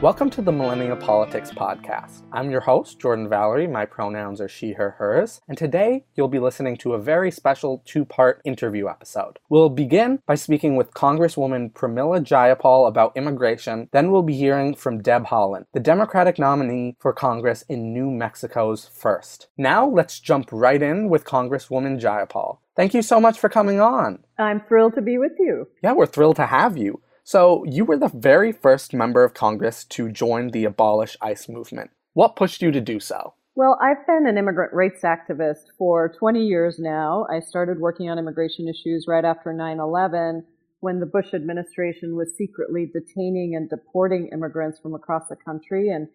Welcome to the Millennial Politics Podcast. I'm your host, Jordan Valerie. My pronouns are she, her, hers. And today you'll be listening to a very special two part interview episode. We'll begin by speaking with Congresswoman Pramila Jayapal about immigration. Then we'll be hearing from Deb Haaland, the Democratic nominee for Congress in New Mexico's first. Now let's jump right in with Congresswoman Jayapal. Thank you so much for coming on. I'm thrilled to be with you. Yeah, we're thrilled to have you. So, you were the very first member of Congress to join the Abolish ICE movement. What pushed you to do so? Well, I've been an immigrant rights activist for 20 years now. I started working on immigration issues right after 9 11 when the Bush administration was secretly detaining and deporting immigrants from across the country. And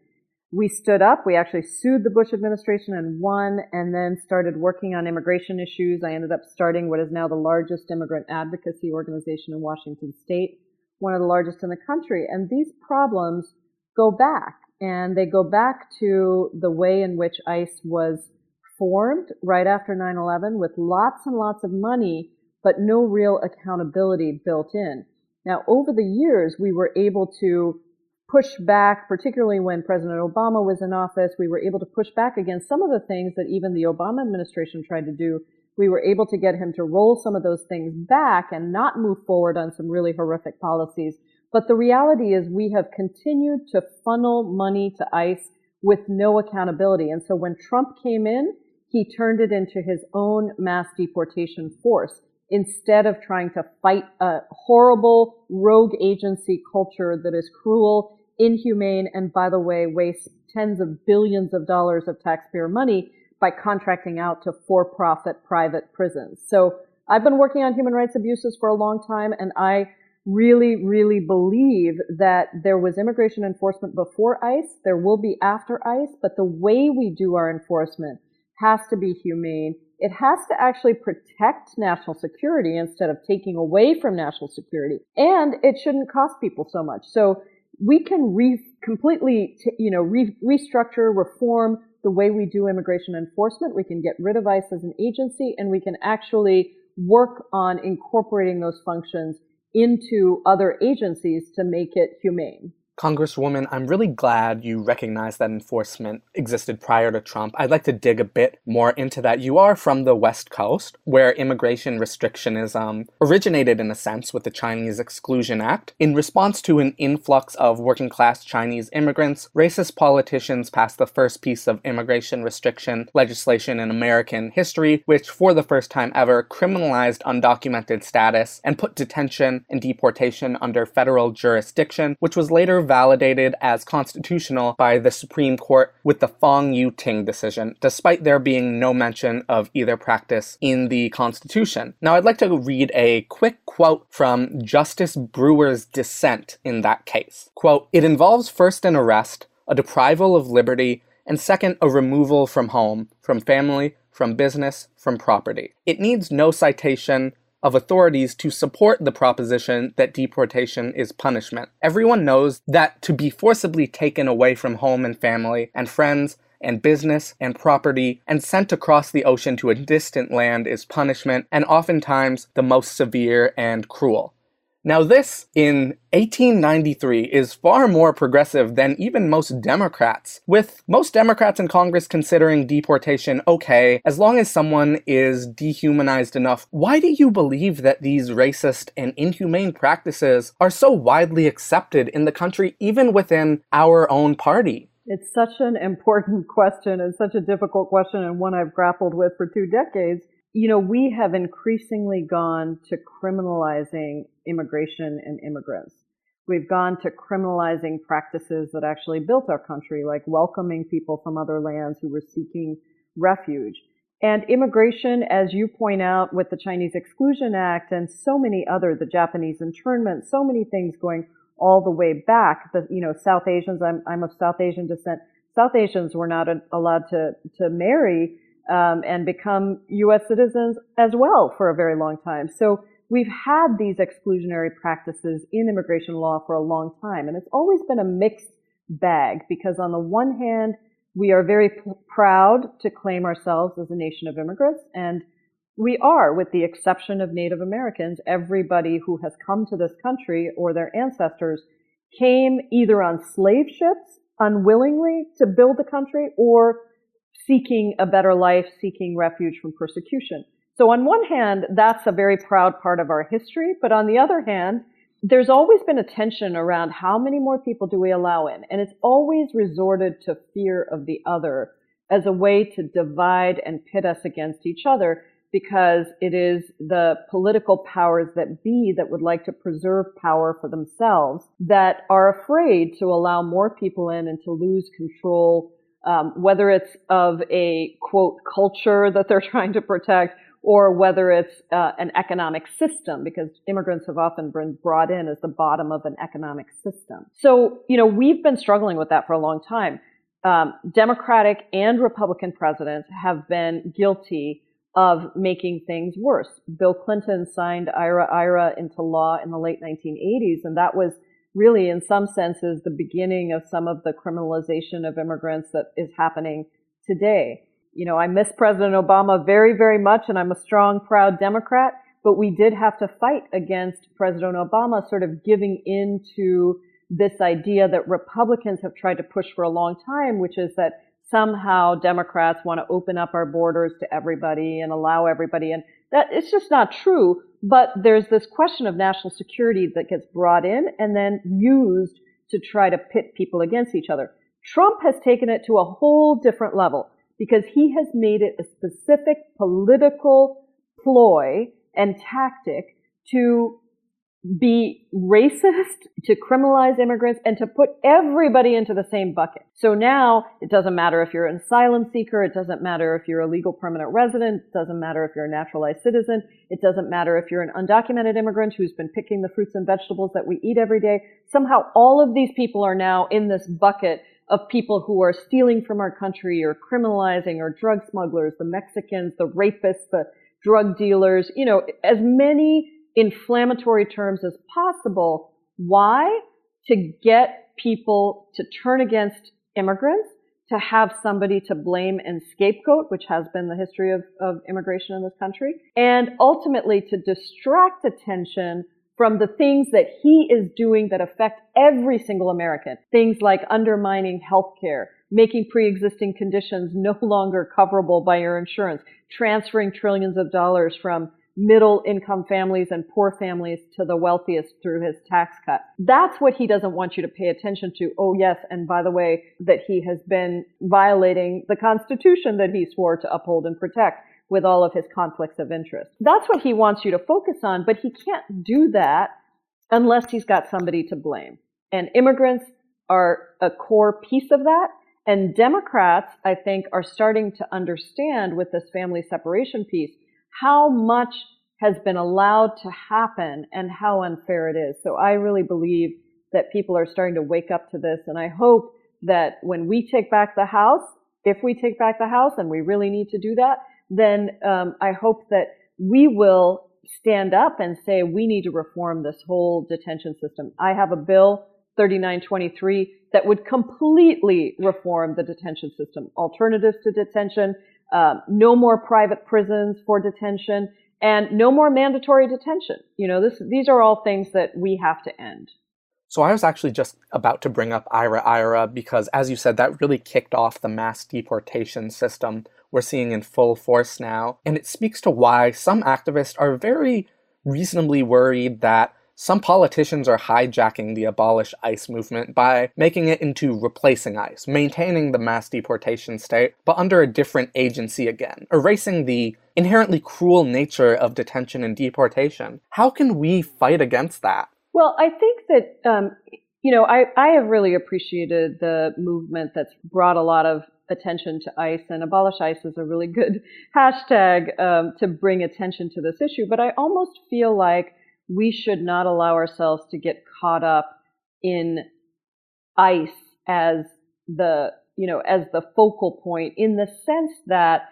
we stood up. We actually sued the Bush administration and won, and then started working on immigration issues. I ended up starting what is now the largest immigrant advocacy organization in Washington state one of the largest in the country. And these problems go back and they go back to the way in which ICE was formed right after 9-11 with lots and lots of money, but no real accountability built in. Now, over the years, we were able to push back, particularly when President Obama was in office, we were able to push back against some of the things that even the Obama administration tried to do we were able to get him to roll some of those things back and not move forward on some really horrific policies. But the reality is we have continued to funnel money to ICE with no accountability. And so when Trump came in, he turned it into his own mass deportation force instead of trying to fight a horrible rogue agency culture that is cruel, inhumane, and by the way, wastes tens of billions of dollars of taxpayer money by contracting out to for-profit private prisons. So I've been working on human rights abuses for a long time and I really, really believe that there was immigration enforcement before ICE. There will be after ICE, but the way we do our enforcement has to be humane. It has to actually protect national security instead of taking away from national security. And it shouldn't cost people so much. So we can re- completely, t- you know, re- restructure, reform the way we do immigration enforcement. We can get rid of ICE as an agency and we can actually work on incorporating those functions into other agencies to make it humane. Congresswoman, I'm really glad you recognize that enforcement existed prior to Trump. I'd like to dig a bit more into that. You are from the West Coast, where immigration restrictionism originated in a sense with the Chinese Exclusion Act. In response to an influx of working class Chinese immigrants, racist politicians passed the first piece of immigration restriction legislation in American history, which for the first time ever criminalized undocumented status and put detention and deportation under federal jurisdiction, which was later validated as constitutional by the Supreme Court with the Fong Yue Ting decision, despite there being no mention of either practice in the Constitution. Now, I'd like to read a quick quote from Justice Brewer's dissent in that case. Quote, It involves first an arrest, a deprival of liberty, and second, a removal from home, from family, from business, from property. It needs no citation, of authorities to support the proposition that deportation is punishment. Everyone knows that to be forcibly taken away from home and family and friends and business and property and sent across the ocean to a distant land is punishment and oftentimes the most severe and cruel. Now, this in 1893 is far more progressive than even most Democrats, with most Democrats in Congress considering deportation okay as long as someone is dehumanized enough. Why do you believe that these racist and inhumane practices are so widely accepted in the country, even within our own party? It's such an important question and such a difficult question, and one I've grappled with for two decades you know, we have increasingly gone to criminalizing immigration and immigrants. We've gone to criminalizing practices that actually built our country, like welcoming people from other lands who were seeking refuge. And immigration, as you point out, with the Chinese Exclusion Act and so many other, the Japanese internment, so many things going all the way back. The, you know, South Asians, I'm, I'm of South Asian descent. South Asians were not allowed to, to marry um, and become U.S. citizens as well for a very long time. So we've had these exclusionary practices in immigration law for a long time, and it's always been a mixed bag because on the one hand, we are very p- proud to claim ourselves as a nation of immigrants, and we are, with the exception of Native Americans, everybody who has come to this country or their ancestors came either on slave ships unwillingly to build the country or seeking a better life, seeking refuge from persecution. So on one hand, that's a very proud part of our history. But on the other hand, there's always been a tension around how many more people do we allow in? And it's always resorted to fear of the other as a way to divide and pit us against each other because it is the political powers that be that would like to preserve power for themselves that are afraid to allow more people in and to lose control, um, whether it's of a quote culture that they're trying to protect or whether it's uh, an economic system, because immigrants have often been brought in as the bottom of an economic system. So, you know, we've been struggling with that for a long time. Um, Democratic and Republican presidents have been guilty of making things worse. Bill Clinton signed IRA-IRA into law in the late 1980s, and that was really, in some senses, the beginning of some of the criminalization of immigrants that is happening today you know, I miss President Obama very, very much, and I'm a strong, proud Democrat, but we did have to fight against President Obama sort of giving in to this idea that Republicans have tried to push for a long time, which is that somehow Democrats want to open up our borders to everybody and allow everybody in. That it's just not true. But there's this question of national security that gets brought in and then used to try to pit people against each other. Trump has taken it to a whole different level because he has made it a specific political ploy and tactic to be racist, to criminalize immigrants, and to put everybody into the same bucket. So now it doesn't matter if you're an asylum seeker, it doesn't matter if you're a legal permanent resident, it doesn't matter if you're a naturalized citizen, it doesn't matter if you're an undocumented immigrant who's been picking the fruits and vegetables that we eat every day. Somehow all of these people are now in this bucket of people who are stealing from our country or criminalizing or drug smugglers, the Mexicans, the rapists, the drug dealers, you know, as many inflammatory terms as possible. Why? To get people to turn against immigrants, to have somebody to blame and scapegoat, which has been the history of, of immigration in this country, and ultimately to distract attention from the things that he is doing that affect every single American. Things like undermining healthcare, making pre-existing conditions no longer coverable by your insurance, transferring trillions of dollars from middle income families and poor families to the wealthiest through his tax cut. That's what he doesn't want you to pay attention to. Oh yes, and by the way, that he has been violating the constitution that he swore to uphold and protect with all of his conflicts of interest. That's what he wants you to focus on, but he can't do that unless he's got somebody to blame. And immigrants are a core piece of that. And Democrats, I think, are starting to understand with this family separation piece how much has been allowed to happen and how unfair it is. So I really believe that people are starting to wake up to this. And I hope that when we take back the House, if we take back the House, and we really need to do that, then um, I hope that we will stand up and say we need to reform this whole detention system. I have a bill 3923 that would completely reform the detention system. Alternatives to detention, uh, no more private prisons for detention, and no more mandatory detention. You know, this, these are all things that we have to end. So I was actually just about to bring up IRA-IRA because, as you said, that really kicked off the mass deportation system we're seeing in full force now. And it speaks to why some activists are very reasonably worried that some politicians are hijacking the abolish ICE movement by making it into replacing ICE, maintaining the mass deportation state, but under a different agency again, erasing the inherently cruel nature of detention and deportation. How can we fight against that? Well, I think that, um, you know, I, I have really appreciated the movement that's brought a lot of attention to ICE, and abolish ICE is a really good hashtag um, to bring attention to this issue. But I almost feel like we should not allow ourselves to get caught up in ICE as the you know as the focal point in the sense that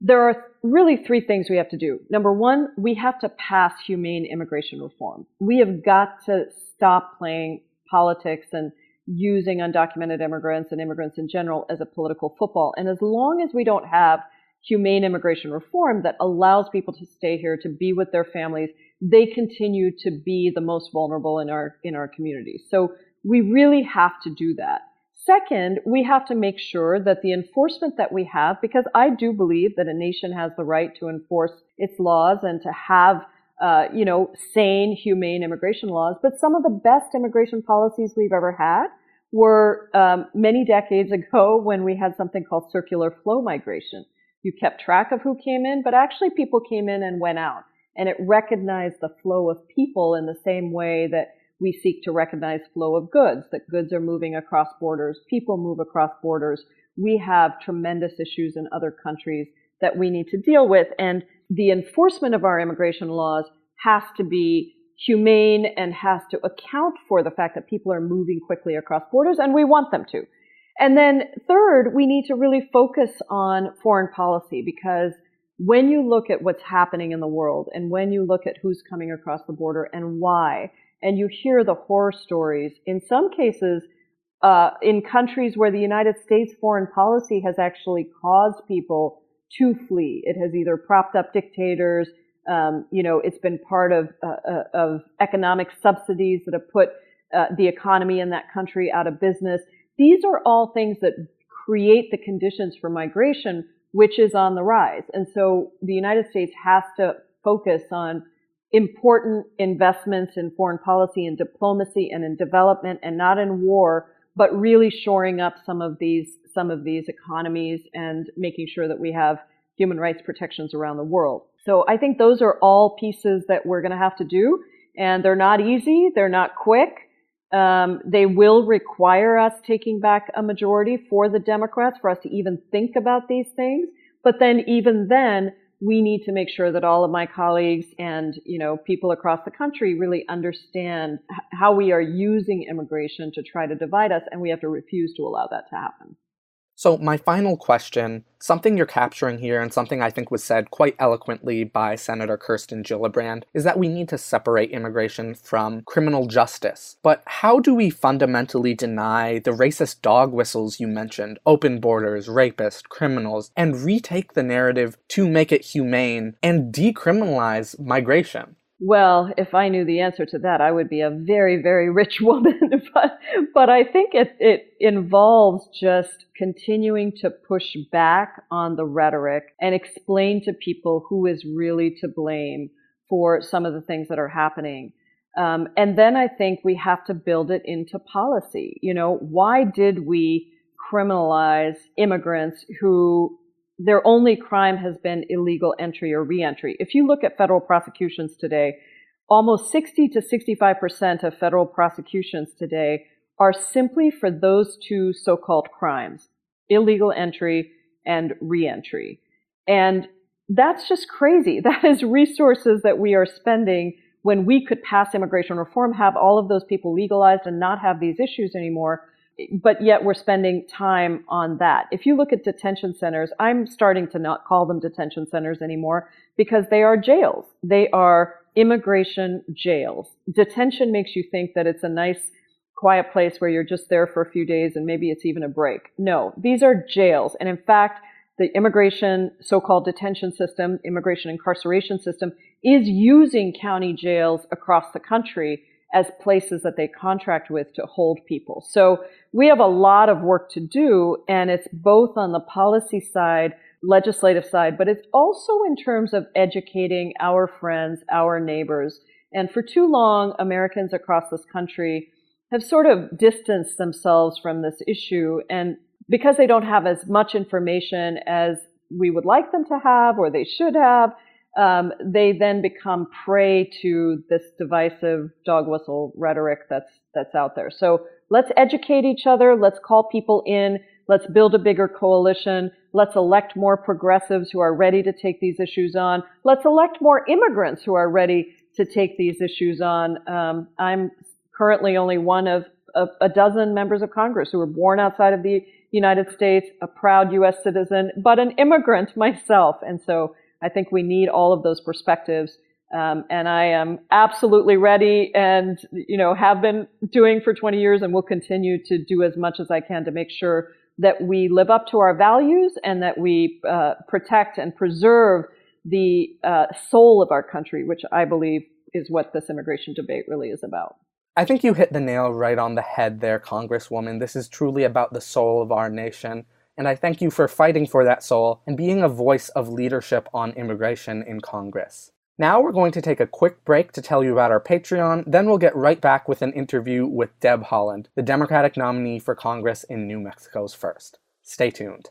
there are really three things we have to do. Number one, we have to pass humane immigration reform. We have got to stop playing politics and using undocumented immigrants and immigrants in general as a political football. And as long as we don't have humane immigration reform that allows people to stay here, to be with their families, they continue to be the most vulnerable in our, in our communities. So we really have to do that. Second, we have to make sure that the enforcement that we have, because I do believe that a nation has the right to enforce its laws and to have uh, you know, sane, humane immigration laws. But some of the best immigration policies we've ever had were um, many decades ago when we had something called circular flow migration. You kept track of who came in, but actually people came in and went out. And it recognized the flow of people in the same way that we seek to recognize flow of goods, that goods are moving across borders, people move across borders. We have tremendous issues in other countries that we need to deal with. And the enforcement of our immigration laws has to be humane and has to account for the fact that people are moving quickly across borders, and we want them to. And then third, we need to really focus on foreign policy because when you look at what's happening in the world and when you look at who's coming across the border and why, and you hear the horror stories, in some cases, uh, in countries where the United States foreign policy has actually caused people to flee. It has either propped up dictators, um, you know, it's been part of, uh, uh, of economic subsidies that have put uh, the economy in that country out of business. These are all things that create the conditions for migration, which is on the rise. And so the United States has to focus on important investments in foreign policy and diplomacy and in development and not in war, but really shoring up some of these some of these economies and making sure that we have human rights protections around the world. So I think those are all pieces that we're going to have to do, and they're not easy, they're not quick. Um, they will require us taking back a majority for the Democrats for us to even think about these things. But then, even then, we need to make sure that all of my colleagues and you know people across the country really understand how we are using immigration to try to divide us and we have to refuse to allow that to happen so, my final question something you're capturing here, and something I think was said quite eloquently by Senator Kirsten Gillibrand, is that we need to separate immigration from criminal justice. But how do we fundamentally deny the racist dog whistles you mentioned, open borders, rapists, criminals, and retake the narrative to make it humane and decriminalize migration? Well, if I knew the answer to that, I would be a very, very rich woman. but, but I think it, it involves just continuing to push back on the rhetoric and explain to people who is really to blame for some of the things that are happening. Um, and then I think we have to build it into policy. You know, why did we criminalize immigrants who their only crime has been illegal entry or reentry. If you look at federal prosecutions today, almost 60 to 65% of federal prosecutions today are simply for those two so-called crimes, illegal entry and reentry. And that's just crazy. That is resources that we are spending when we could pass immigration reform, have all of those people legalized and not have these issues anymore but yet we're spending time on that. If you look at detention centers, I'm starting to not call them detention centers anymore because they are jails. They are immigration jails. Detention makes you think that it's a nice, quiet place where you're just there for a few days and maybe it's even a break. No, these are jails. And in fact, the immigration so-called detention system, immigration incarceration system is using county jails across the country as places that they contract with to hold people. So we have a lot of work to do, and it's both on the policy side, legislative side, but it's also in terms of educating our friends, our neighbors. And for too long, Americans across this country have sort of distanced themselves from this issue. And because they don't have as much information as we would like them to have or they should have, um, they then become prey to this divisive dog whistle rhetoric that's that's out there. So let's educate each other. Let's call people in. Let's build a bigger coalition. Let's elect more progressives who are ready to take these issues on. Let's elect more immigrants who are ready to take these issues on. Um, I'm currently only one of, a dozen members of Congress who were born outside of the United States, a proud U.S. citizen, but an immigrant myself. And so I think we need all of those perspectives. Um, and I am absolutely ready and, you know, have been doing for 20 years and will continue to do as much as I can to make sure that we live up to our values and that we uh, protect and preserve the uh, soul of our country, which I believe is what this immigration debate really is about. I think you hit the nail right on the head there, Congresswoman. This is truly about the soul of our nation. And I thank you for fighting for that soul and being a voice of leadership on immigration in Congress. Now we're going to take a quick break to tell you about our Patreon, then we'll get right back with an interview with Deb Haaland, the Democratic nominee for Congress in New Mexico's first. Stay tuned.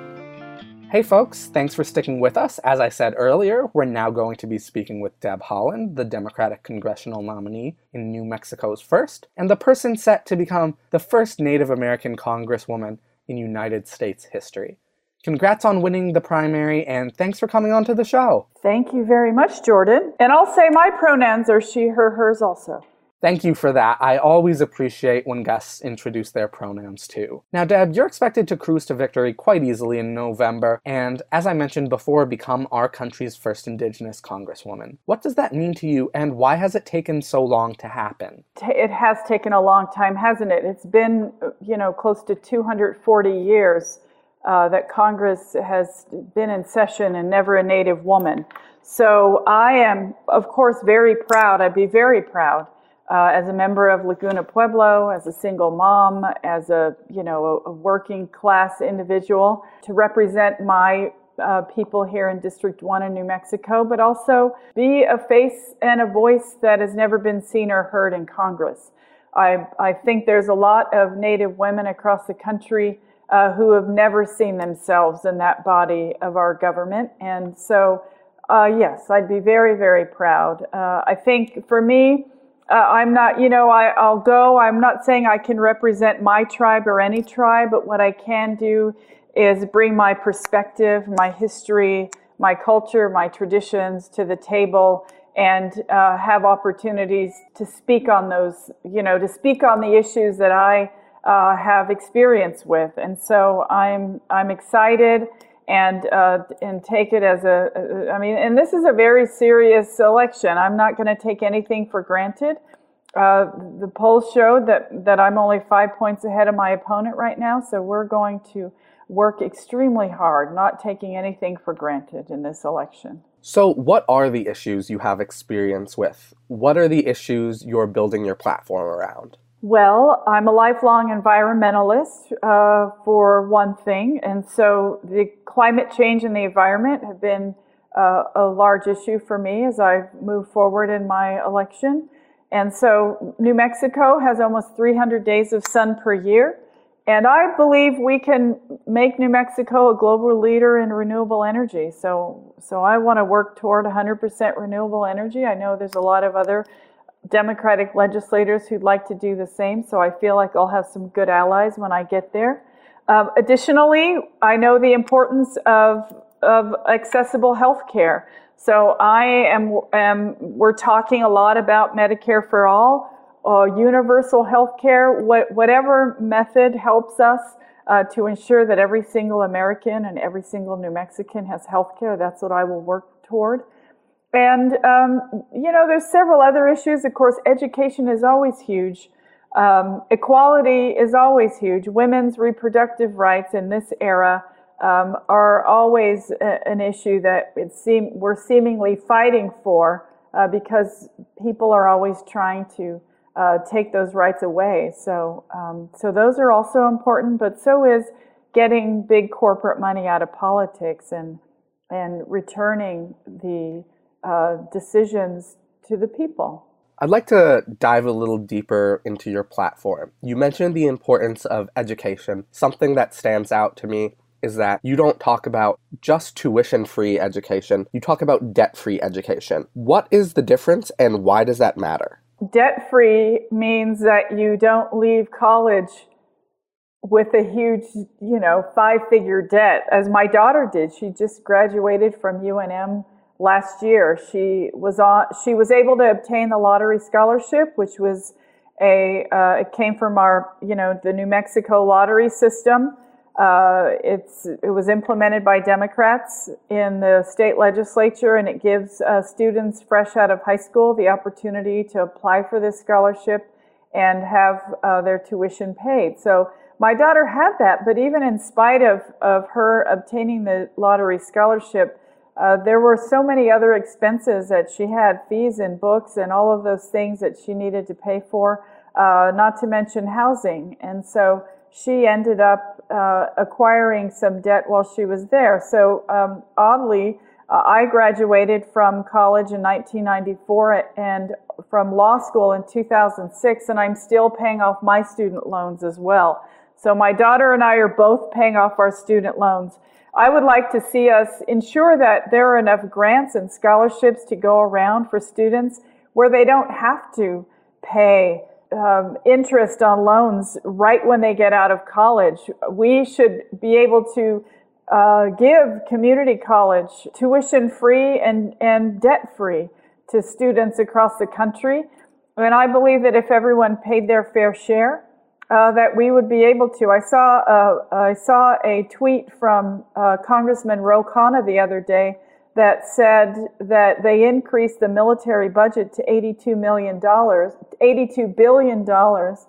Hey folks, thanks for sticking with us. As I said earlier, we're now going to be speaking with Deb Haaland, the Democratic congressional nominee in New Mexico's first, and the person set to become the first Native American congresswoman in United States history. Congrats on winning the primary and thanks for coming on to the show. Thank you very much, Jordan. And I'll say my pronouns are she, her, hers also. Thank you for that. I always appreciate when guests introduce their pronouns too. Now, Deb, you're expected to cruise to victory quite easily in November, and as I mentioned before, become our country's first Indigenous Congresswoman. What does that mean to you, and why has it taken so long to happen? It has taken a long time, hasn't it? It's been, you know, close to 240 years uh, that Congress has been in session and never a Native woman. So I am, of course, very proud. I'd be very proud uh, as a member of Laguna Pueblo, as a single mom, as a you know a, a working class individual, to represent my uh, people here in District 1 in New Mexico, but also be a face and a voice that has never been seen or heard in Congress. I, I think there's a lot of Native women across the country uh, who have never seen themselves in that body of our government. And so, uh, yes, I'd be very, very proud. Uh, I think for me, uh, I'm not, you know, I, I'll go. I'm not saying I can represent my tribe or any tribe, but what I can do is bring my perspective, my history, my culture, my traditions to the table and uh, have opportunities to speak on those, you know, to speak on the issues that I uh, have experience with. And so I'm, I'm excited and uh, and take it as a, I mean, and this is a very serious election. I'm not going to take anything for granted. Uh, the polls showed that that I'm only five points ahead of my opponent right now, so we're going to work extremely hard, not taking anything for granted in this election. So, what are the issues you have experience with? What are the issues you're building your platform around? Well, I'm a lifelong environmentalist, uh, for one thing, and so the climate change and the environment have been uh, a large issue for me as I move forward in my election. And so New Mexico has almost 300 days of sun per year. And I believe we can make New Mexico a global leader in renewable energy. So, so I want to work toward 100% renewable energy. I know there's a lot of other Democratic legislators who'd like to do the same, so I feel like I'll have some good allies when I get there. Um, additionally, I know the importance of, of accessible health care. So I am, am, we're talking a lot about Medicare for all, uh, universal health care, what, whatever method helps us uh, to ensure that every single American and every single New Mexican has health care. That's what I will work toward. And, um, you know, there's several other issues. Of course, education is always huge. Um, equality is always huge. Women's reproductive rights in this era um, are always a, an issue that it seem, we're seemingly fighting for uh, because people are always trying to uh, take those rights away. So, um, so those are also important, but so is getting big corporate money out of politics and and returning the uh, decisions to the people. I'd like to dive a little deeper into your platform. You mentioned the importance of education. Something that stands out to me is that you don't talk about just tuition free education, you talk about debt free education. What is the difference and why does that matter? Debt free means that you don't leave college with a huge, you know, five figure debt, as my daughter did. She just graduated from UNM last year. She was on, she was able to obtain the lottery scholarship, which was a, uh, it came from our, you know, the New Mexico lottery system. Uh, it's, it was implemented by Democrats in the state legislature, and it gives uh, students fresh out of high school the opportunity to apply for this scholarship and have uh, their tuition paid. So my daughter had that, but even in spite of, of her obtaining the lottery scholarship, uh, there were so many other expenses that she had, fees and books and all of those things that she needed to pay for, uh, not to mention housing. And so she ended up uh, acquiring some debt while she was there. So um, oddly, uh, I graduated from college in 1994 and from law school in 2006, and I'm still paying off my student loans as well. So my daughter and I are both paying off our student loans. I would like to see us ensure that there are enough grants and scholarships to go around for students where they don't have to pay um, interest on loans right when they get out of college. We should be able to uh, give community college tuition free and, and debt free to students across the country. And I believe that if everyone paid their fair share, uh, that we would be able to. I saw uh, I saw a tweet from uh, Congressman Ro Khanna the other day that said that they increased the military budget to 82 million dollars, 82 billion dollars,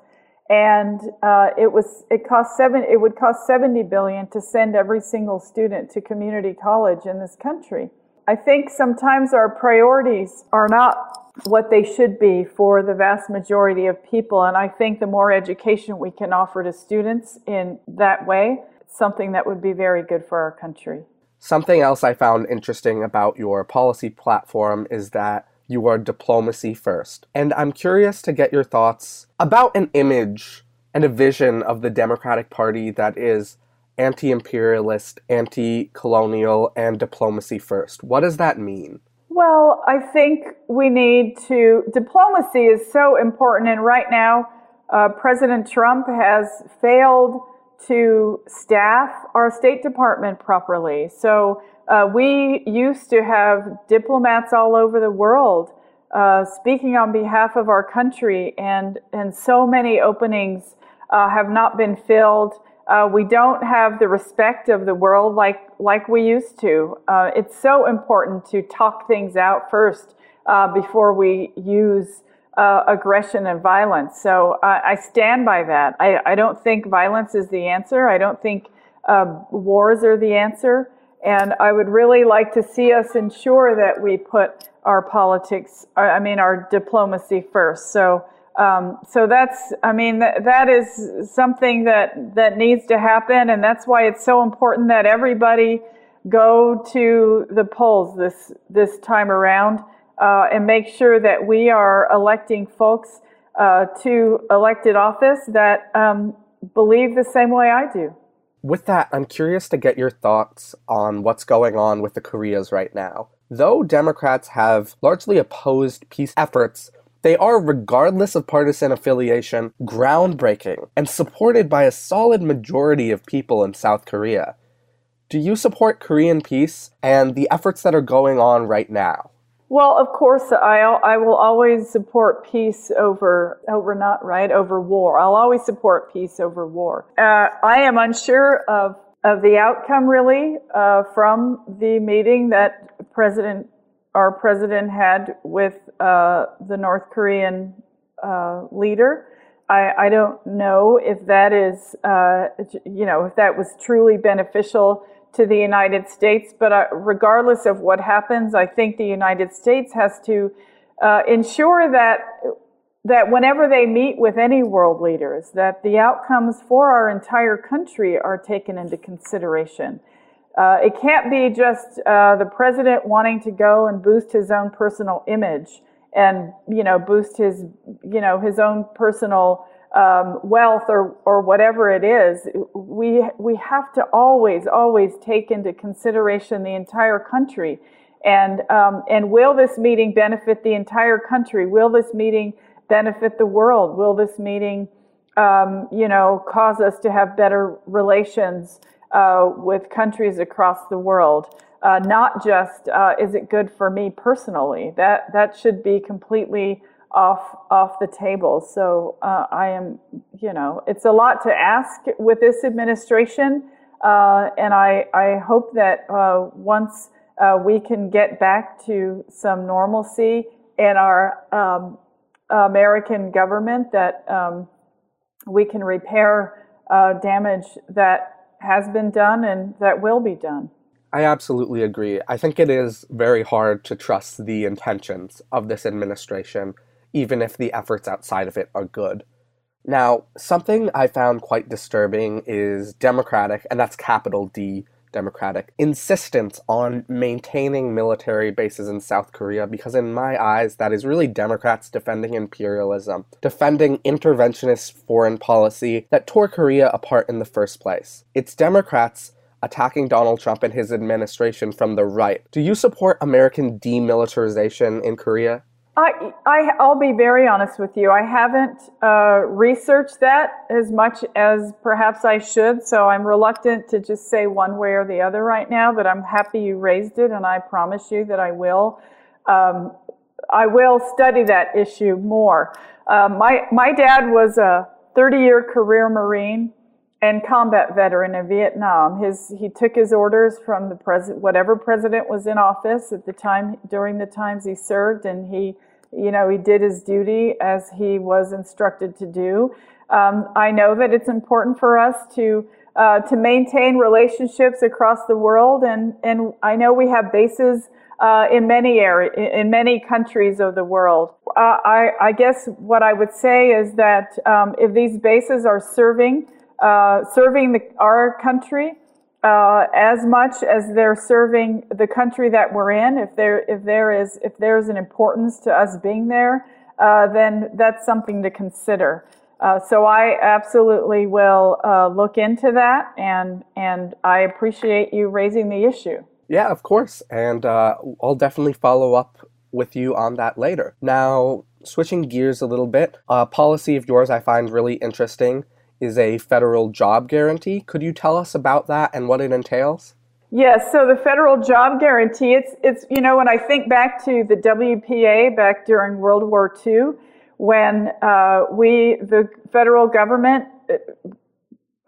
and uh, it was it cost seven it would cost 70 billion to send every single student to community college in this country. I think sometimes our priorities are not what they should be for the vast majority of people. And I think the more education we can offer to students in that way, something that would be very good for our country. Something else I found interesting about your policy platform is that you are diplomacy first. And I'm curious to get your thoughts about an image and a vision of the Democratic Party that is anti imperialist, anti colonial, and diplomacy first. What does that mean? Well, I think we need to, diplomacy is so important. And right now, uh, President Trump has failed to staff our State Department properly. So uh, we used to have diplomats all over the world uh, speaking on behalf of our country, and, and so many openings uh, have not been filled. Uh, we don't have the respect of the world like like we used to. Uh, it's so important to talk things out first uh, before we use uh, aggression and violence. So I stand by that. I, I, don't think violence is the answer. I don't think um, wars are the answer. And I would really like to see us ensure that we put our politics, I mean, our diplomacy first. So um, so that's, I mean, that, is something that, that needs to happen. And that's why it's so important that everybody go to the polls this, this time around uh, and make sure that we are electing folks uh, to elected office that um, believe the same way I do. With that, I'm curious to get your thoughts on what's going on with the Koreas right now. Though Democrats have largely opposed peace efforts They are, regardless of partisan affiliation, groundbreaking and supported by a solid majority of people in South Korea. Do you support Korean peace and the efforts that are going on right now? Well, of course, I, I will always support peace over over not right over war. I'll always support peace over war. Uh, I am unsure of of the outcome really uh, from the meeting that President our president had with uh, the North Korean uh, leader. I, I, don't know if that is, uh, you know, if that was truly beneficial to the United States. But uh, regardless of what happens, I think the United States has to uh, ensure that that whenever they meet with any world leaders, that the outcomes for our entire country are taken into consideration. Uh, it can't be just uh, the president wanting to go and boost his own personal image and you know boost his you know his own personal um, wealth or, or whatever it is, we, we have to always, always take into consideration the entire country. And, um, and will this meeting benefit the entire country? Will this meeting benefit the world? Will this meeting, um, you know, cause us to have better relations uh, with countries across the world? Uh, not just uh, is it good for me personally? That that should be completely off off the table. So uh, I am, you know, it's a lot to ask with this administration, uh, and I I hope that uh, once we can get back to some normalcy in our um, American government, that um, we can repair damage that has been done and that will be done. I absolutely agree. I think it is very hard to trust the intentions of this administration even if the efforts outside of it are good. Now, something I found quite disturbing is Democratic, and that's capital D, Democratic, insistence on maintaining military bases in South Korea because, in my eyes, that is really Democrats defending imperialism, defending interventionist foreign policy that tore Korea apart in the first place. It's Democrats attacking Donald Trump and his administration from the right. Do you support American demilitarization in Korea? I, I, will be very honest with you. I haven't uh, researched that as much as perhaps I should, so I'm reluctant to just say one way or the other right now, but I'm happy you raised it, and I promise you that I will. Um, I will study that issue more. Uh, my, my dad was a 30 year career Marine and combat veteran in Vietnam. His, he took his orders from the president, whatever president was in office at the time, during the times he served, and he, you know, he did his duty as he was instructed to do. Um, I know that it's important for us to uh, to maintain relationships across the world, and and I know we have bases uh, in many area, in many countries of the world. Uh, I, I guess what I would say is that um, if these bases are serving uh, serving the, our country uh, as much as they're serving the country that we're in. If there if there is if there is an importance to us being there, uh, then that's something to consider. Uh, so I absolutely will uh, look into that, and and I appreciate you raising the issue. Yeah, of course, and uh, I'll definitely follow up with you on that later. Now, switching gears a little bit, a policy of yours I find really interesting is a federal job guarantee. Could you tell us about that and what it entails? Yes, so the federal job guarantee, it's, it's, you know, when I think back to the WPA back during World War II, when uh, we, the federal government,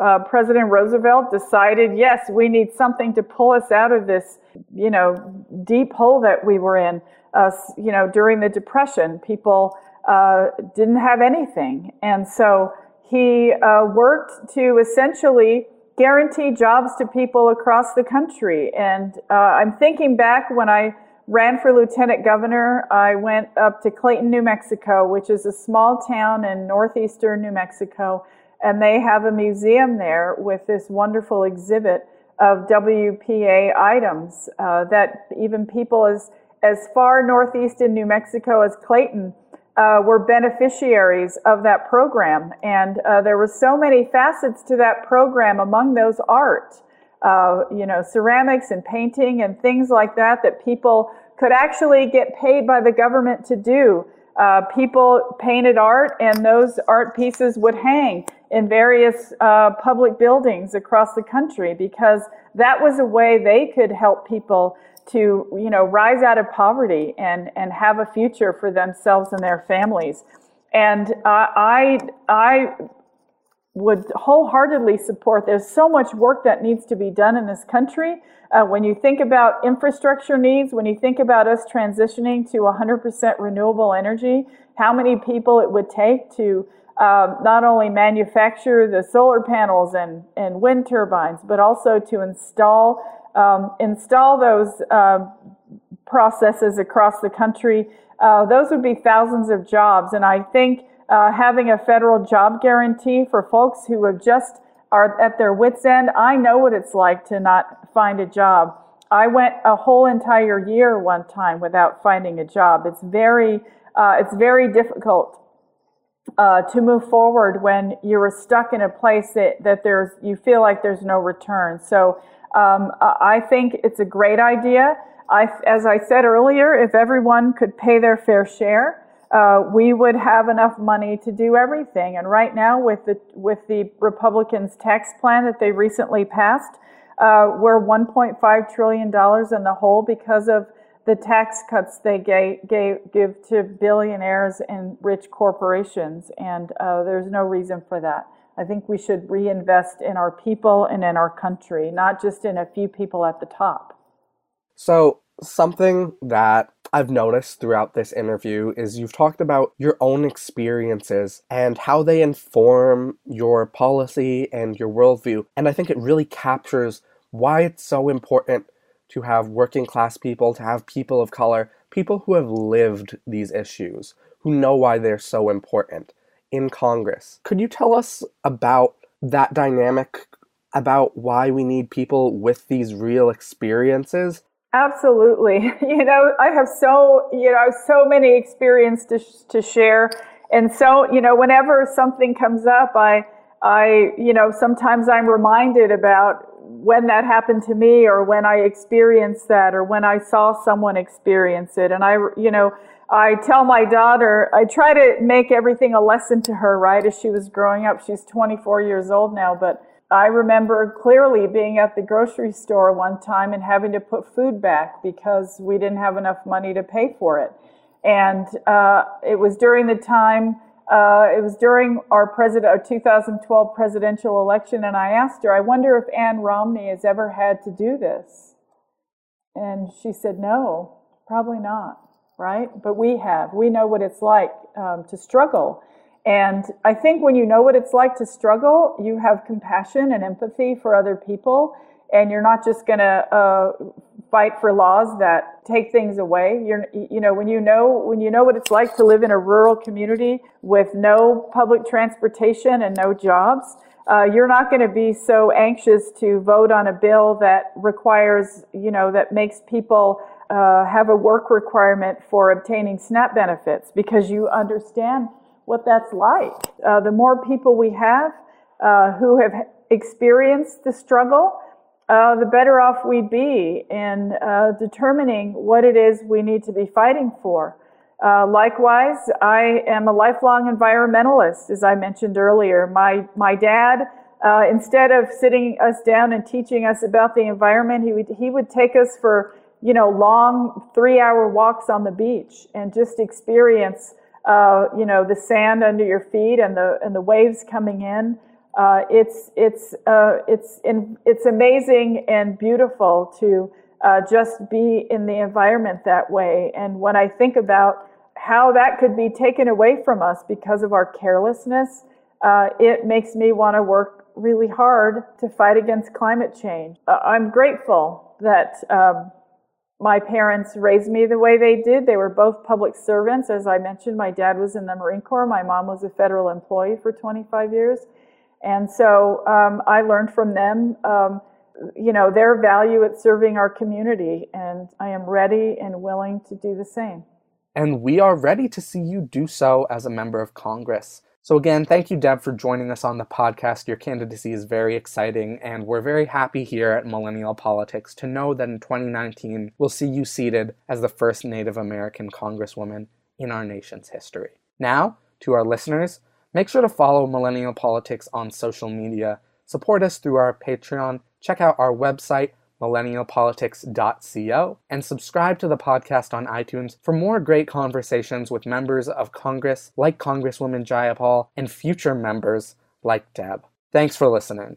uh, President Roosevelt decided, yes, we need something to pull us out of this, you know, deep hole that we were in. Uh, you know, during the Depression, people uh, didn't have anything. And so he uh, worked to essentially guarantee jobs to people across the country. And uh, I'm thinking back when I ran for lieutenant governor, I went up to Clayton, New Mexico, which is a small town in northeastern New Mexico. And they have a museum there with this wonderful exhibit of WPA items uh, that even people as, as far northeast in New Mexico as Clayton uh, were beneficiaries of that program. And uh, there were so many facets to that program, among those art, uh, you know, ceramics and painting and things like that, that people could actually get paid by the government to do uh, people painted art, and those art pieces would hang in various uh, public buildings across the country because that was a way they could help people to, you know, rise out of poverty and, and have a future for themselves and their families. And uh, I, I would wholeheartedly support. There's so much work that needs to be done in this country. Uh, when you think about infrastructure needs, when you think about us transitioning to 100% renewable energy, how many people it would take to um, not only manufacture the solar panels and, and wind turbines, but also to install um, install those uh, processes across the country. Uh, those would be thousands of jobs, and I think uh, having a federal job guarantee for folks who have just are at their wits end. I know what it's like to not find a job. I went a whole entire year one time without finding a job. It's very, uh, it's very difficult uh, to move forward when you're stuck in a place that, that there's, you feel like there's no return. So um, I think it's a great idea. I, as I said earlier, if everyone could pay their fair share, uh, we would have enough money to do everything. And right now, with the with the Republicans' tax plan that they recently passed, uh, we're 1.5 trillion dollars in the hole because of the tax cuts they gave, gave give to billionaires and rich corporations. And uh, there's no reason for that. I think we should reinvest in our people and in our country, not just in a few people at the top. So, something that I've noticed throughout this interview is you've talked about your own experiences and how they inform your policy and your worldview. And I think it really captures why it's so important to have working class people, to have people of color, people who have lived these issues, who know why they're so important in Congress. Could you tell us about that dynamic, about why we need people with these real experiences Absolutely. You know, I have so, you know, so many experiences to, to share. And so, you know, whenever something comes up, I, I, you know, sometimes I'm reminded about when that happened to me or when I experienced that or when I saw someone experience it. And I, you know, I tell my daughter, I try to make everything a lesson to her, right? As she was growing up, she's 24 years old now, but I remember clearly being at the grocery store one time and having to put food back because we didn't have enough money to pay for it. And uh, it was during the time, uh, it was during our president, our 2012 presidential election, and I asked her, I wonder if Ann Romney has ever had to do this. And she said, no, probably not, right? But we have. We know what it's like um, to struggle. And I think when you know what it's like to struggle, you have compassion and empathy for other people, and you're not just going to uh, fight for laws that take things away. You're, you know, when you know when you know what it's like to live in a rural community with no public transportation and no jobs, uh, you're not going to be so anxious to vote on a bill that requires, you know, that makes people uh, have a work requirement for obtaining SNAP benefits because you understand what that's like. Uh, the more people we have uh, who have experienced the struggle, uh, the better off we'd be in uh, determining what it is we need to be fighting for. Uh, likewise, I am a lifelong environmentalist, as I mentioned earlier. My, my dad, uh, instead of sitting us down and teaching us about the environment, he would, he would take us for you know, long three hour walks on the beach and just experience uh, you know, the sand under your feet and the and the waves coming in. Uh, it's it's uh, it's in, it's amazing and beautiful to uh, just be in the environment that way. And when I think about how that could be taken away from us because of our carelessness, uh, it makes me want to work really hard to fight against climate change. Uh, I'm grateful that. Um, my parents raised me the way they did. They were both public servants. As I mentioned, my dad was in the Marine Corps. My mom was a federal employee for 25 years. And so um, I learned from them, um, you know, their value at serving our community. And I am ready and willing to do the same. And we are ready to see you do so as a member of Congress. So, again, thank you, Deb, for joining us on the podcast. Your candidacy is very exciting, and we're very happy here at Millennial Politics to know that in 2019 we'll see you seated as the first Native American Congresswoman in our nation's history. Now, to our listeners, make sure to follow Millennial Politics on social media, support us through our Patreon, check out our website, millennialpolitics.co, and subscribe to the podcast on iTunes for more great conversations with members of Congress like Congresswoman Jayapal and future members like Deb. Thanks for listening.